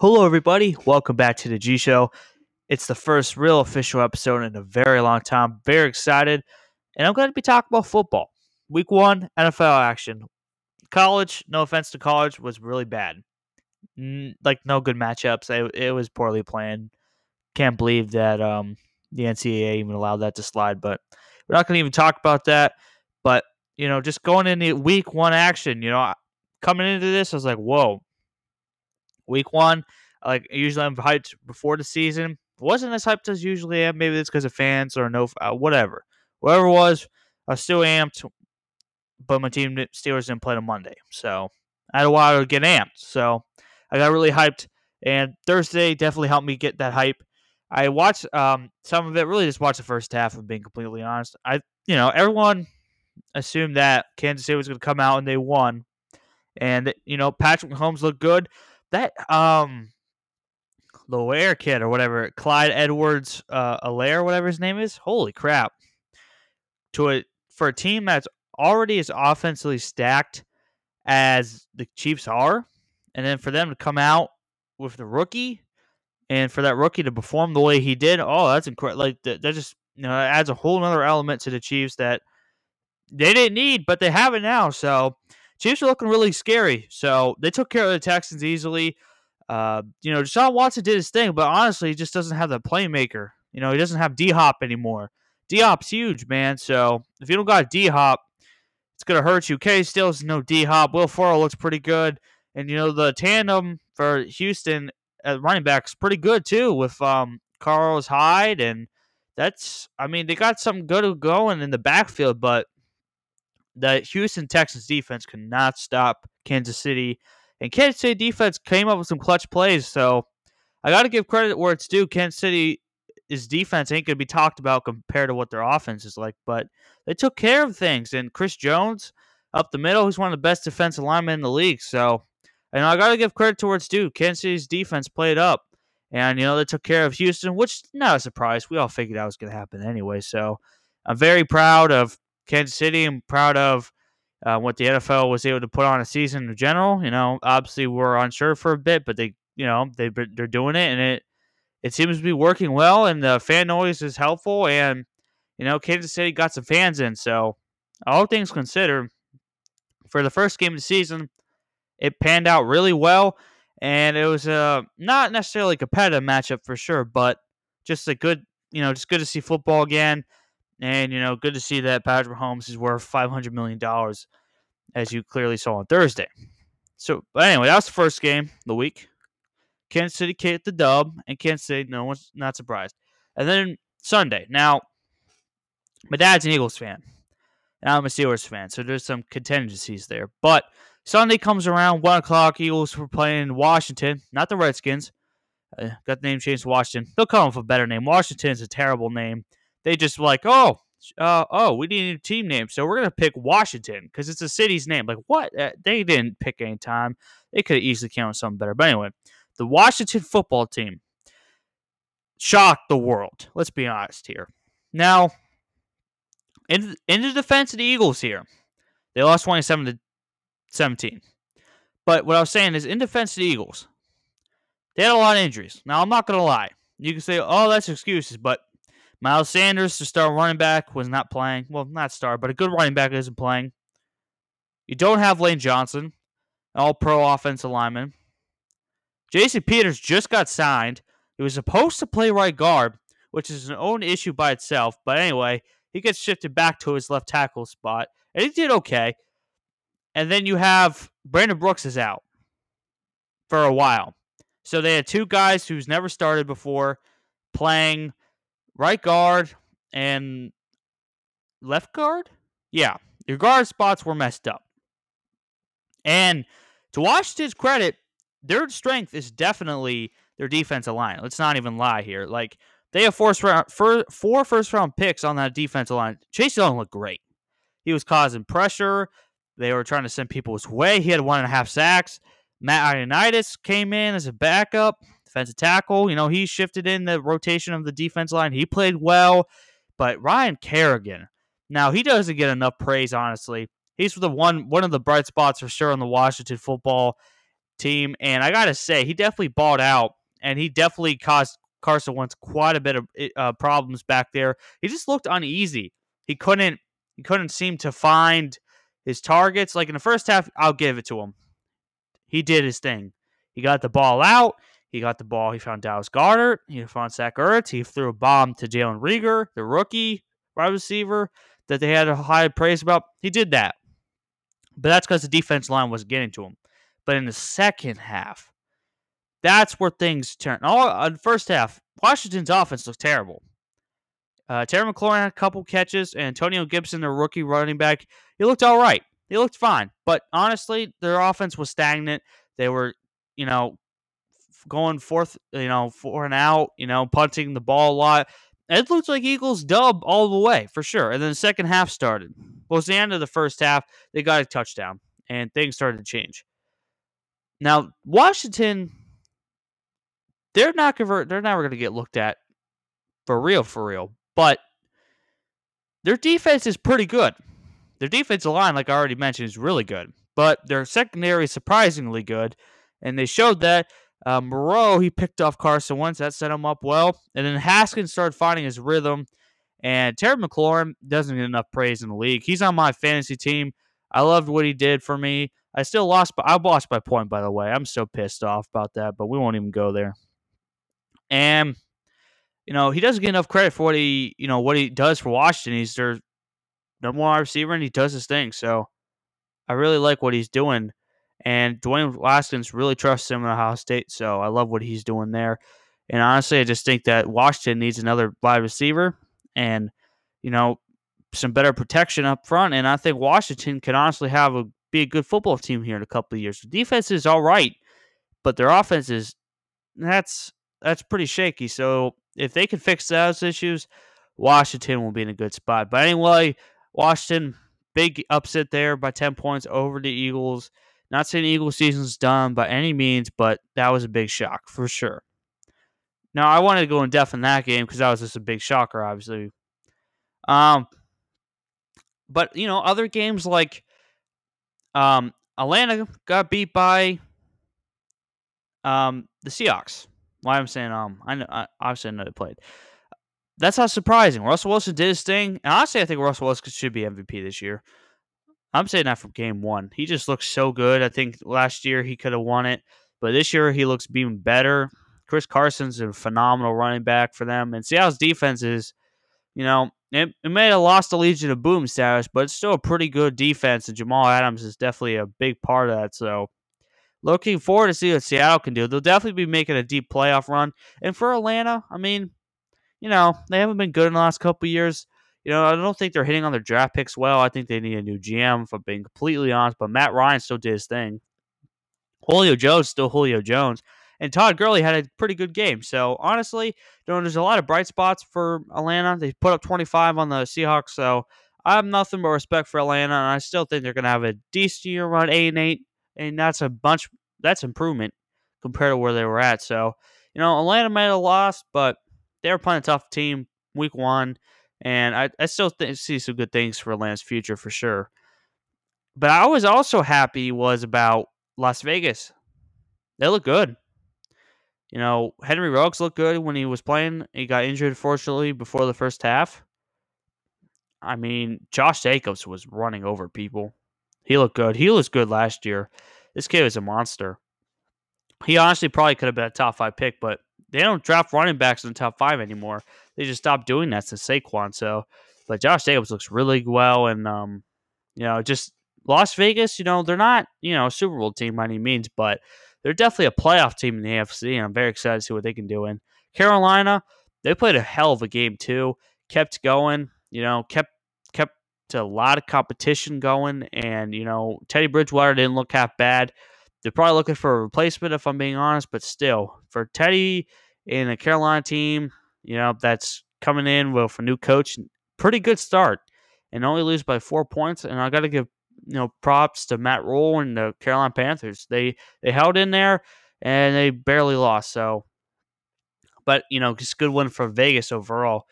Hello, everybody. Welcome back to the G Show. It's the first real official episode in a very long time. Very excited. And I'm going to be talking about football. Week one, NFL action. College, no offense to college, was really bad. like, no good matchups. It, it was poorly planned. Can't believe that um, the NCAA even allowed that to slide. But we're not going to even talk about that. But, you know, just going into week one action, you know, coming into this, I was like, whoa, week one. Like usually I'm hyped before the season. Wasn't as hyped as usually am. Maybe it's because of fans or no, uh, whatever. Whatever it was, I still amped. But my team Steelers didn't play on Monday, so I had a while to get amped. So I got really hyped, and Thursday definitely helped me get that hype. I watched um, some of it. Really, just watched the first half. Of being completely honest, I you know everyone assumed that Kansas City was going to come out and they won, and you know Patrick Mahomes looked good that um Loair kid or whatever, Clyde Edwards uh Alaire, whatever his name is. Holy crap. To a for a team that's already as offensively stacked as the Chiefs are, and then for them to come out with the rookie and for that rookie to perform the way he did, oh, that's incredible. Like that, that just you know adds a whole other element to the Chiefs that they didn't need, but they have it now. So Chiefs are looking really scary. So they took care of the Texans easily. Uh, you know, Deshaun Watson did his thing, but honestly, he just doesn't have the playmaker. You know, he doesn't have D Hop anymore. D Hop's huge, man. So if you don't got D Hop, it's gonna hurt you. K still is no D Hop. Will Fuller looks pretty good, and you know the tandem for Houston at running back is pretty good too with um Carlos Hyde, and that's I mean they got something good going in the backfield, but the Houston Texans defense could not stop Kansas City. And Kansas City defense came up with some clutch plays. So I got to give credit where it's due. Kansas City, his defense ain't going to be talked about compared to what their offense is like, but they took care of things. And Chris Jones up the middle, he's one of the best defensive linemen in the league. So, and I got to give credit to where it's due. Kansas City's defense played up. And, you know, they took care of Houston, which not a surprise. We all figured that was going to happen anyway. So I'm very proud of Kansas City. I'm proud of uh, what the NFL was able to put on a season in general. You know, obviously we're unsure for a bit, but they, you know, they they're doing it, and it it seems to be working well, and the fan noise is helpful, and you know, Kansas City got some fans in, so all things considered, for the first game of the season, it panned out really well, and it was a not necessarily a competitive matchup for sure, but just a good, you know, just good to see football again. And, you know, good to see that Patrick Mahomes is worth $500 million, as you clearly saw on Thursday. So, but anyway, that was the first game the week. Kansas City hit the dub, and Kansas City, no one's not surprised. And then Sunday. Now, my dad's an Eagles fan, and I'm a Steelers fan, so there's some contingencies there. But Sunday comes around, 1 o'clock, Eagles were playing Washington, not the Redskins. Uh, got the name changed to Washington. They'll come up with a better name. Washington's a terrible name. They just like, oh, uh, oh, we need a team name, so we're gonna pick Washington because it's a city's name. Like what? Uh, they didn't pick any time. They could have easily came up with something better. But anyway, the Washington football team shocked the world. Let's be honest here. Now, in in the defense of the Eagles here, they lost twenty seven to seventeen. But what I was saying is, in defense of the Eagles, they had a lot of injuries. Now, I'm not gonna lie. You can say, "Oh, that's excuses," but Miles Sanders, the star running back, was not playing. Well, not star, but a good running back isn't playing. You don't have Lane Johnson, all pro offensive lineman. Jason Peters just got signed. He was supposed to play right guard, which is an own issue by itself. But anyway, he gets shifted back to his left tackle spot, and he did okay. And then you have Brandon Brooks is out for a while. So they had two guys who's never started before playing right guard and left guard. Yeah, your guard spots were messed up. And to Washington's credit, their strength is definitely their defensive line. Let's not even lie here. Like they have four, four first round picks on that defensive line. Chase Young looked great. He was causing pressure. They were trying to send people his way. He had one and a half sacks. Matt Ioannidis came in as a backup defensive tackle. You know, he shifted in the rotation of the defense line. He played well. But Ryan Kerrigan, now he doesn't get enough praise, honestly. He's the one one of the bright spots for sure on the Washington football team. And I gotta say, he definitely balled out, and he definitely caused Carson Wentz quite a bit of uh, problems back there. He just looked uneasy. He couldn't he couldn't seem to find his targets. Like in the first half, I'll give it to him. He did his thing. He got the ball out. He got the ball. He found Dallas Goedert. He found Zach Ertz. He threw a bomb to Jalen Reagor, the rookie wide receiver that they had a high praise about. He did that. But that's because the defense line was getting to him. But in the second half, that's where things turned. All in uh, the first half, Washington's offense looked terrible. Uh, Terry McLaurin had a couple catches, and Antonio Gibson, their rookie running back, he looked all right. He looked fine. But honestly, their offense was stagnant. They were, you know, going fourth, you know, four and out, you know, punting the ball a lot. It looked like Eagles dub all the way for sure. And then the second half started. Well, it's the end of the first half. They got a touchdown, and things started to change. Now, Washington, they're not convert. They're never going to get looked at for real, for real but their defense is pretty good. Their defensive line, like I already mentioned, is really good. But their secondary is surprisingly good. And they showed that. Uh, Moreau, he picked off Carson Wentz. That set him up well. And then Haskins started finding his rhythm. And Terry McLaurin doesn't get enough praise in the league. He's on my fantasy team. I loved what he did for me. I still lost, but I lost by point, by the way. I'm so pissed off about that, but we won't even go there. And you know, he doesn't get enough credit for what he, you know, what he does for Washington. He's their number one receiver and he does his thing. So I really like what he's doing. And Dwayne Haskins really trusts him in Ohio State. So I love what he's doing there. And honestly, I just think that Washington needs another wide receiver and, you know, some better protection up front. And I think Washington can honestly have a be a good football team here in a couple of years. The defense is all right, but their offense is that's that's pretty shaky. So if they can fix those issues, Washington will be in a good spot. But anyway, Washington, big upset there by 10 points over the Eagles. Not saying the Eagles season's done by any means, but that was a big shock for sure. Now, I wanted to go in depth in that game because that was just a big shocker, obviously. Um, but, you know, other games like um, Atlanta got beat by um, the Seahawks. Why I'm saying um, I know I, obviously know they played. That's not surprising. Russell Wilson did his thing, and honestly, I think Russell Wilson should be MVP this year. I'm saying that from game one. He just looks so good. I think last year he could have won it, but this year he looks even better. Chris Carson's a phenomenal running back for them, and Seattle's defense is, you know, it, it may have lost the Legion of Boom status, but it's still a pretty good defense, and Jamal Adams is definitely a big part of that. So looking forward to see what Seattle can do. They'll definitely be making a deep playoff run. And for Atlanta, I mean, you know, they haven't been good in the last couple years. You know, I don't think they're hitting on their draft picks well. I think they need a new GM, if I'm being completely honest. But Matt Ryan still did his thing. Julio Jones still Julio Jones. And Todd Gurley had a pretty good game. So honestly, you know, there's a lot of bright spots for Atlanta. They put up 25 on the Seahawks. So I have nothing but respect for Atlanta, and I still think they're going to have a decent year, around eight and eight and that's a bunch. That's improvement compared to where they were at. So, you know, Atlanta might have lost, but they were playing a tough team week one, and I, I still th- see some good things for Atlanta's future for sure. But I was also happy was about Las Vegas. They look good. You know, Henry Ruggs looked good when he was playing. He got injured, fortunately, before the first half. I mean, Josh Jacobs was running over people. He looked good. He was good last year. This kid is a monster. He honestly probably could have been a top five pick, but they don't draft running backs in the top five anymore. They just stopped doing that since Saquon. So, but Josh Jacobs looks really well, and um, you know, just Las Vegas. You know, they're not you know a Super Bowl team by any means, but they're definitely a playoff team in the AFC, and I'm very excited to see what they can do. In Carolina, they played a hell of a game too. Kept going, you know, kept kept a lot of competition going, and you know Teddy Bridgewater didn't look half bad. They're probably looking for a replacement, if I'm being honest, but still, for Teddy in a Carolina team, you know that's coming in with a new coach, pretty good start, and only lose by four points. And I got to give you know props to Matt Rhule and the Carolina Panthers. They they held in there and they barely lost. So, but you know, just a good win for Vegas overall.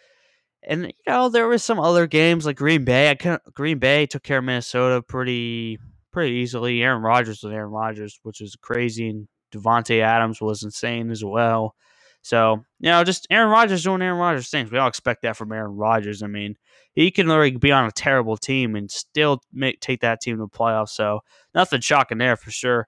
And you know, there were some other games like Green Bay. I can Green Bay took care of Minnesota pretty pretty easily. Aaron Rodgers was Aaron Rodgers, which was crazy, and Davante Adams was insane as well. So you know, just Aaron Rodgers doing Aaron Rodgers things. We all expect that from Aaron Rodgers. I mean, he can literally be on a terrible team and still make take that team to the playoffs. So nothing shocking there for sure.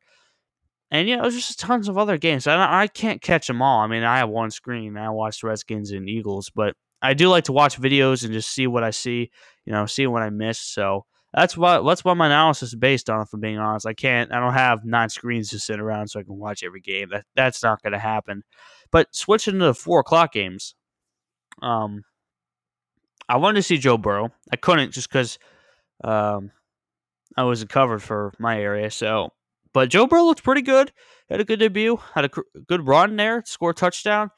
And yeah, there's just tons of other games. I I can't catch them all. I mean, I have one screen. I watch Redskins and Eagles, but I do like to watch videos and just see what I see. You know, see what I miss. So that's what that's what my analysis is based on. If I'm being honest, I can't. I don't have nine screens to sit around so I can watch every game. That that's not going to happen. But switching to the four o'clock games, um, I wanted to see Joe Burrow. I couldn't just because um, I wasn't covered for my area. So, but Joe Burrow looked pretty good. Had a good debut. Had a good run there. Scored touchdown,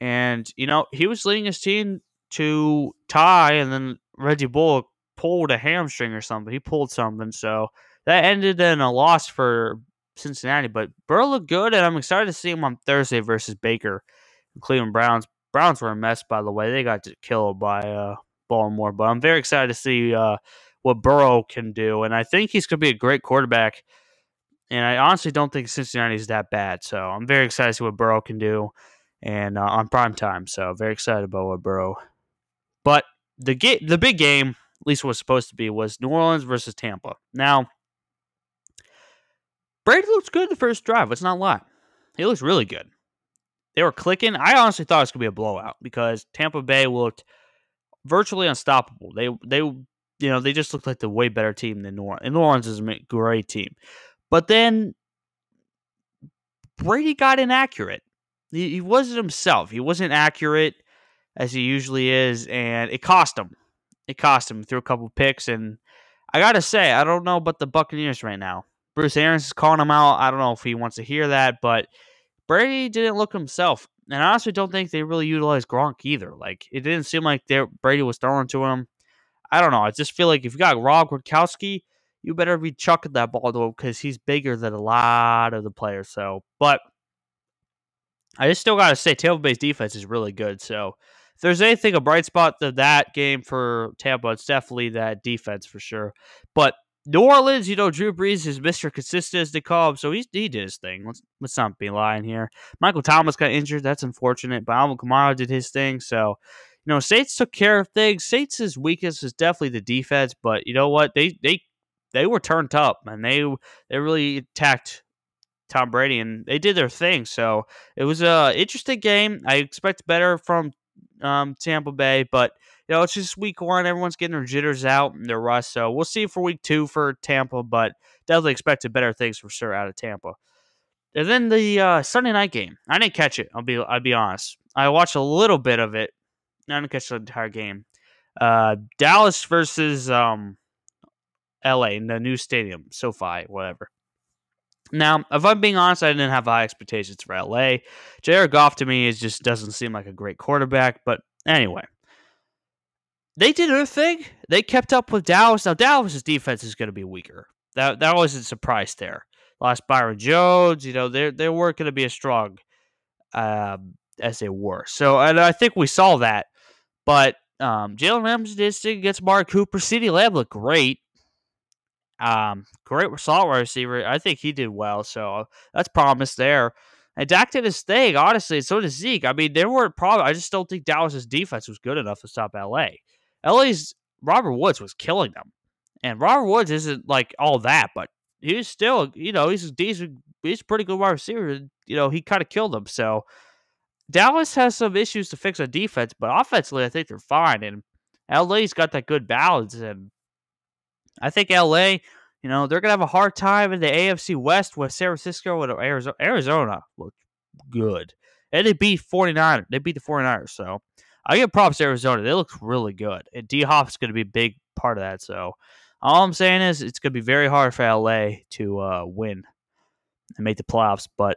and you know he was leading his team to tie, and then Reggie Bullock pulled a hamstring or something. He pulled something, so that ended in a loss for Cincinnati. But Burrow looked good, and I'm excited to see him on Thursday versus Baker, Cleveland Browns. Browns were a mess, by the way. They got killed by uh, Baltimore, but I'm very excited to see uh, what Burrow can do, and I think he's going to be a great quarterback. And I honestly don't think Cincinnati is that bad, so I'm very excited to see what Burrow can do, and uh, on prime time. So very excited about what Burrow. But the ga- the big game, least was supposed to be, was New Orleans versus Tampa. Now Brady looks good in the first drive. Let's not lie. He looks really good. They were clicking. I honestly thought it was gonna be a blowout because Tampa Bay looked virtually unstoppable. They they you know they just looked like the way better team than New Orleans. And New Orleans is a great team, but then Brady got inaccurate. He, he wasn't himself. He wasn't accurate as he usually is, and it cost him. It cost him. through a couple picks, and I gotta say, I don't know about the Buccaneers right now. Bruce Arians is calling him out. I don't know if he wants to hear that, but Brady didn't look himself. And I honestly don't think they really utilized Gronk either. Like it didn't seem like Brady was throwing to him. I don't know. I just feel like if you got Rob Gronkowski, you better be chucking that ball to him because he's bigger than a lot of the players. So, but I just still got to say, Tampa Bay's defense is really good. So, if there's anything a bright spot to that game for Tampa, it's definitely that defense for sure. But New Orleans, you know, Drew Brees is Mr. Consistent as they call him, so he, he did his thing. Let's let's not be lying here. Michael Thomas got injured. That's unfortunate, but Alvin Kamara did his thing. So, you know, Saints took care of things. Saints' weakness is definitely the defense, but you know what? They they they were turned up and they they really attacked Tom Brady and they did their thing. So it was a interesting game. I expect better from um, Tampa Bay, but you know, it's just week one. Everyone's getting their jitters out and their rust. So we'll see for week two for Tampa, but definitely expected better things for sure out of Tampa. And then the uh, Sunday night game. I didn't catch it. I'll be I'll be honest. I watched a little bit of it. I didn't catch the entire game. Uh, Dallas versus um, L.A. in the new stadium, SoFi, whatever. Now, if I'm being honest, I didn't have high expectations for LA. Jared Goff to me is just doesn't seem like a great quarterback. But anyway, they did their thing. They kept up with Dallas. Now Dallas's defense is going to be weaker. That that wasn't a surprise there. Lost Byron Jones. You know they they weren't going to be as strong um, as they were. So and I think we saw that. But um, Jalen Ramsey did against Mark Cooper. CeeDee Lamb looked great. Um, great solid receiver. I think he did well. So that's promise there. And Dak did his thing, honestly, so did Zeke. I mean, there weren't problems. I just don't think Dallas's defense was good enough to stop LA. LA's Robert Woods was killing them. And Robert Woods isn't like all that, but he's still, you know, he's a decent, he's he's pretty good wide receiver. You know, he kind of killed them. So Dallas has some issues to fix on defense, but offensively, I think they're fine. And LA's got that good balance, and I think LA, you know, they're gonna have a hard time in the AFC West with San Francisco and Arizona. Arizona looked good. And they beat 49 They beat the 49ers. So I give props to Arizona. They look really good. And D Hop's going to be a big part of that. So all I'm saying is it's going to be very hard for LA to uh, win and make the playoffs. But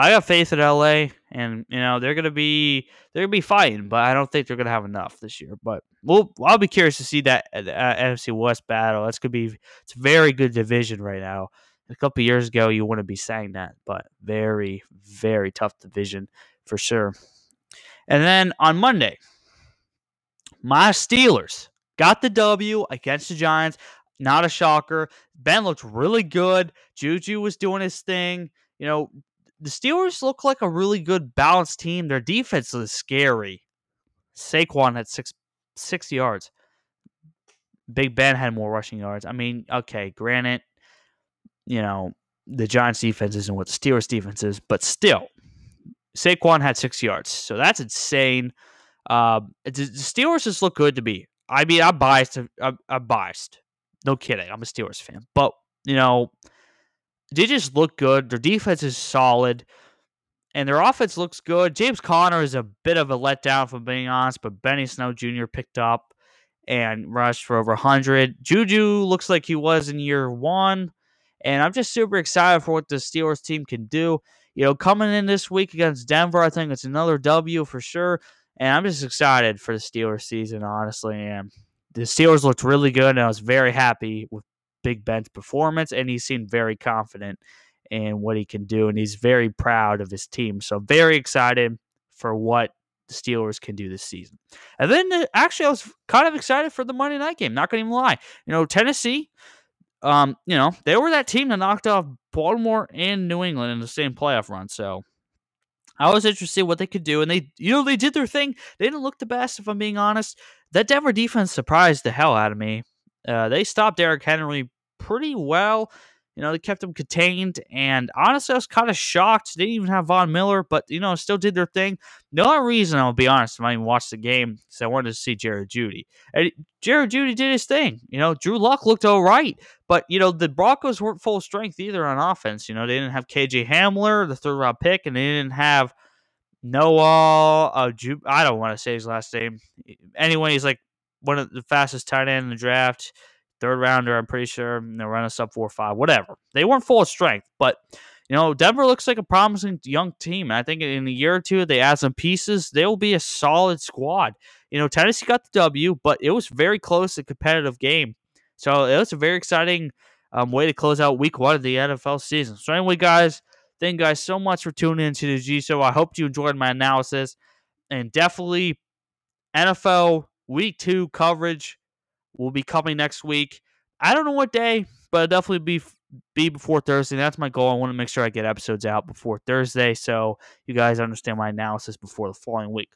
I got faith in LA, and you know they're gonna be they're gonna be fighting, but I don't think they're gonna have enough this year. But we'll I'll be curious to see that uh, NFC West battle. That's gonna be it's a very good division right now. A couple years ago, you wouldn't be saying that, but very very tough division for sure. And then on Monday, my Steelers got the W against the Giants. Not a shocker. Ben looked really good. Juju was doing his thing. You know, the Steelers look like a really good balanced team. Their defense is scary. Saquon had six six yards. Big Ben had more rushing yards. I mean, okay, granted, you know, the Giants defense isn't what the Steelers defense is, but still, Saquon had six yards. So that's insane. Uh, the Steelers just look good to me. I mean, I'm biased. I'm, I'm biased. No kidding. I'm a Steelers fan. But, you know, they just look good. Their defense is solid. And their offense looks good. James Conner is a bit of a letdown, I'm being honest, but Benny Snell Jr. picked up and rushed for over 100. Juju looks like he was in year one. And I'm just super excited for what the Steelers team can do. You know, coming in this week against Denver, I think it's another W for sure. And I'm just excited for the Steelers season, honestly. And the Steelers looked really good, and I was very happy with Big Ben's performance, and he seemed very confident in what he can do, and he's very proud of his team. So very excited for what the Steelers can do this season. And then uh, actually, I was kind of excited for the Monday night game. Not going to even lie. You know, Tennessee, um, you know, they were that team that knocked off Baltimore and New England in the same playoff run. So I was interested what they could do, and they, you know, they did their thing. They didn't look the best, if I'm being honest. That Denver defense surprised the hell out of me. Uh, they stopped Derrick Henry pretty well. You know, they kept him contained, and honestly, I was kind of shocked. They didn't even have Von Miller, but you know, still did their thing. The only reason I'll be honest, I even watched the game because I wanted to see Jared Jeudy. And Jared Jeudy did his thing. You know, Drew Lock looked all right, but you know, the Broncos weren't full strength either on offense. You know, they didn't have KJ Hamler, the third round pick, and they didn't have Noah. Uh, Ju- I don't want to say his last name. Anyway, he's like one of the fastest tight end in the draft third rounder, I'm pretty sure. They're running sub four or five, whatever. They weren't full of strength, but you know, Denver looks like a promising young team. I think in a year or two, they add some pieces, they will be a solid squad. You know, Tennessee got the W, but it was very close, a competitive game. So it was a very exciting um, way to close out week one of the NFL season. So anyway, guys, thank you guys so much for tuning into the G Show. I hope you enjoyed my analysis, and definitely NFL week two coverage will be coming next week. I don't know what day, but it'll definitely be be before Thursday. That's my goal. I want to make sure I get episodes out before Thursday so you guys understand my analysis before the following week.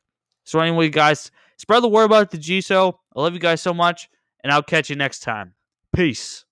So anyway, guys, spread the word about the G Show. I love you guys so much, and I'll catch you next time. Peace.